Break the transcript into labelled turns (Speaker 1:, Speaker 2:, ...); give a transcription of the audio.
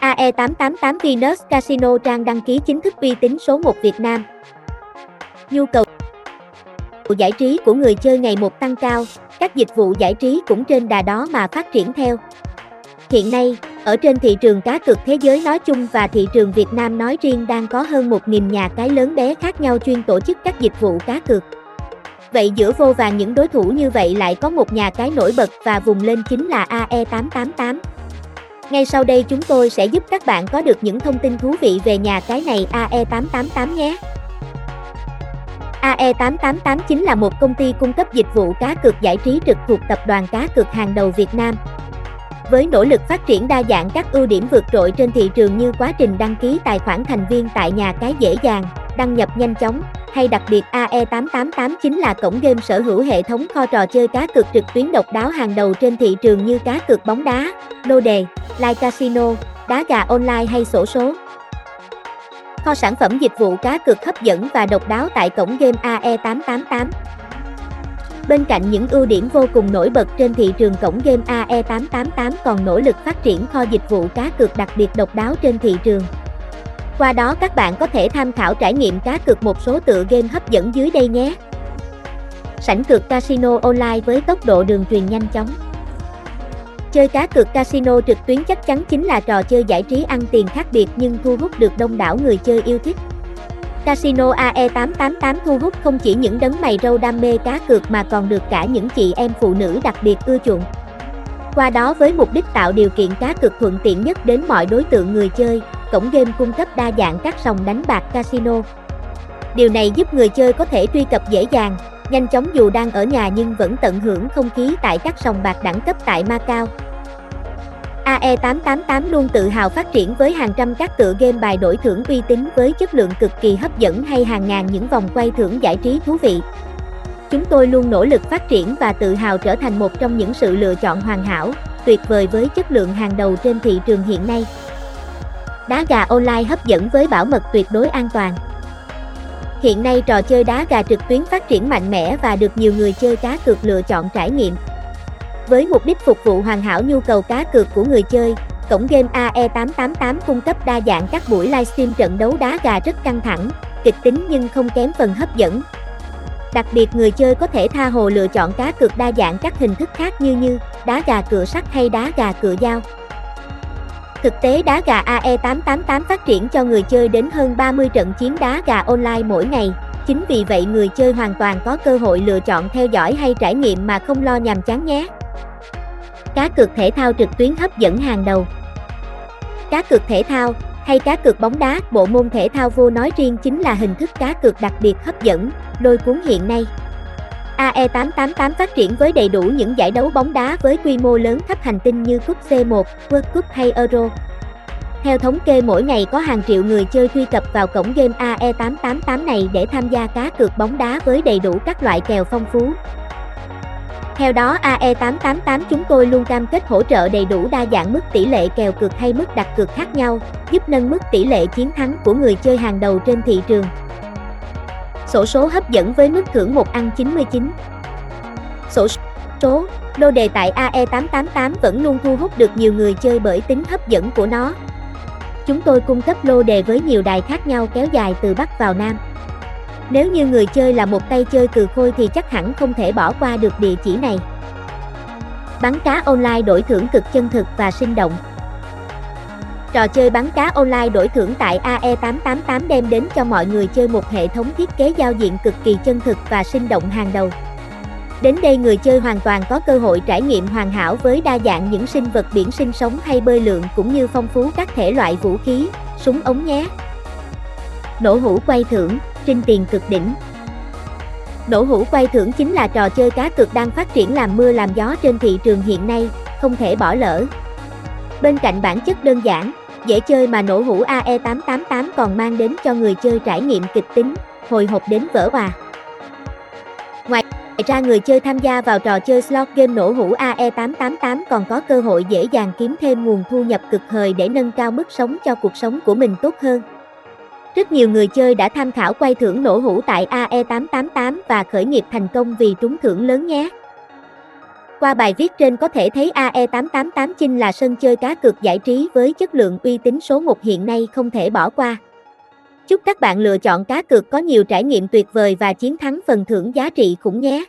Speaker 1: AE888 Venus Casino trang đăng ký chính thức uy tín số 1 Việt Nam. Nhu cầu giải trí của người chơi ngày một tăng cao, các dịch vụ giải trí cũng trên đà đó mà phát triển theo. Hiện nay, ở trên thị trường cá cược thế giới nói chung và thị trường Việt Nam nói riêng đang có hơn 1.000 nhà cái lớn bé khác nhau chuyên tổ chức các dịch vụ cá cược. Vậy giữa vô vàng những đối thủ như vậy lại có một nhà cái nổi bật và vùng lên chính là AE888. Ngay sau đây chúng tôi sẽ giúp các bạn có được những thông tin thú vị về nhà cái này AE888 nhé. AE888 chính là một công ty cung cấp dịch vụ cá cược giải trí trực thuộc tập đoàn cá cược hàng đầu Việt Nam. Với nỗ lực phát triển đa dạng các ưu điểm vượt trội trên thị trường như quá trình đăng ký tài khoản thành viên tại nhà cái dễ dàng, đăng nhập nhanh chóng, hay đặc biệt AE888 chính là cổng game sở hữu hệ thống kho trò chơi cá cược trực tuyến độc đáo hàng đầu trên thị trường như cá cược bóng đá, lô đề, live casino, đá gà online hay sổ số. Kho sản phẩm dịch vụ cá cược hấp dẫn và độc đáo tại cổng game AE888. Bên cạnh những ưu điểm vô cùng nổi bật trên thị trường cổng game AE888 còn nỗ lực phát triển kho dịch vụ cá cược đặc biệt độc đáo trên thị trường. Qua đó các bạn có thể tham khảo trải nghiệm cá cược một số tựa game hấp dẫn dưới đây nhé. Sảnh cược casino online với tốc độ đường truyền nhanh chóng. Chơi cá cược casino trực tuyến chắc chắn chính là trò chơi giải trí ăn tiền khác biệt nhưng thu hút được đông đảo người chơi yêu thích. Casino AE888 thu hút không chỉ những đấng mày râu đam mê cá cược mà còn được cả những chị em phụ nữ đặc biệt ưa chuộng. Qua đó với mục đích tạo điều kiện cá cược thuận tiện nhất đến mọi đối tượng người chơi, cổng game cung cấp đa dạng các sòng đánh bạc casino. Điều này giúp người chơi có thể truy cập dễ dàng, nhanh chóng dù đang ở nhà nhưng vẫn tận hưởng không khí tại các sòng bạc đẳng cấp tại Macau. AE888 luôn tự hào phát triển với hàng trăm các tựa game bài đổi thưởng uy tín với chất lượng cực kỳ hấp dẫn hay hàng ngàn những vòng quay thưởng giải trí thú vị. Chúng tôi luôn nỗ lực phát triển và tự hào trở thành một trong những sự lựa chọn hoàn hảo, tuyệt vời với chất lượng hàng đầu trên thị trường hiện nay. Đá gà online hấp dẫn với bảo mật tuyệt đối an toàn. Hiện nay trò chơi đá gà trực tuyến phát triển mạnh mẽ và được nhiều người chơi cá cược lựa chọn trải nghiệm. Với mục đích phục vụ hoàn hảo nhu cầu cá cược của người chơi, cổng game AE888 cung cấp đa dạng các buổi livestream trận đấu đá gà rất căng thẳng, kịch tính nhưng không kém phần hấp dẫn. Đặc biệt người chơi có thể tha hồ lựa chọn cá cược đa dạng các hình thức khác như như đá gà cựa sắt hay đá gà cựa dao. Thực tế đá gà AE888 phát triển cho người chơi đến hơn 30 trận chiến đá gà online mỗi ngày. Chính vì vậy người chơi hoàn toàn có cơ hội lựa chọn theo dõi hay trải nghiệm mà không lo nhàm chán nhé. Cá cược thể thao trực tuyến hấp dẫn hàng đầu. Cá cược thể thao hay cá cược bóng đá, bộ môn thể thao vô nói riêng chính là hình thức cá cược đặc biệt hấp dẫn, lôi cuốn hiện nay. AE888 phát triển với đầy đủ những giải đấu bóng đá với quy mô lớn khắp hành tinh như Cúp C1, World Cup hay Euro. Theo thống kê mỗi ngày có hàng triệu người chơi truy cập vào cổng game AE888 này để tham gia cá cược bóng đá với đầy đủ các loại kèo phong phú. Theo đó AE888 chúng tôi luôn cam kết hỗ trợ đầy đủ đa dạng mức tỷ lệ kèo cược hay mức đặt cược khác nhau, giúp nâng mức tỷ lệ chiến thắng của người chơi hàng đầu trên thị trường. Sổ số hấp dẫn với mức thưởng 1 ăn 99. Sổ số, lô đề tại AE888 vẫn luôn thu hút được nhiều người chơi bởi tính hấp dẫn của nó. Chúng tôi cung cấp lô đề với nhiều đài khác nhau kéo dài từ Bắc vào Nam. Nếu như người chơi là một tay chơi cừ khôi thì chắc hẳn không thể bỏ qua được địa chỉ này. Bắn cá online đổi thưởng cực chân thực và sinh động. Trò chơi bắn cá online đổi thưởng tại AE888 đem đến cho mọi người chơi một hệ thống thiết kế giao diện cực kỳ chân thực và sinh động hàng đầu. Đến đây người chơi hoàn toàn có cơ hội trải nghiệm hoàn hảo với đa dạng những sinh vật biển sinh sống hay bơi lượn cũng như phong phú các thể loại vũ khí, súng ống nhé. Nổ hũ quay thưởng, trinh tiền cực đỉnh. Nổ hũ quay thưởng chính là trò chơi cá cược đang phát triển làm mưa làm gió trên thị trường hiện nay, không thể bỏ lỡ. Bên cạnh bản chất đơn giản, dễ chơi mà nổ hũ AE888 còn mang đến cho người chơi trải nghiệm kịch tính, hồi hộp đến vỡ hòa. Ngoài ra người chơi tham gia vào trò chơi slot game nổ hũ AE888 còn có cơ hội dễ dàng kiếm thêm nguồn thu nhập cực hời để nâng cao mức sống cho cuộc sống của mình tốt hơn. Rất nhiều người chơi đã tham khảo quay thưởng nổ hũ tại AE888 và khởi nghiệp thành công vì trúng thưởng lớn nhé. Qua bài viết trên có thể thấy AE888 Chinh là sân chơi cá cược giải trí với chất lượng uy tín số 1 hiện nay không thể bỏ qua. Chúc các bạn lựa chọn cá cược có nhiều trải nghiệm tuyệt vời và chiến thắng phần thưởng giá trị khủng nhé.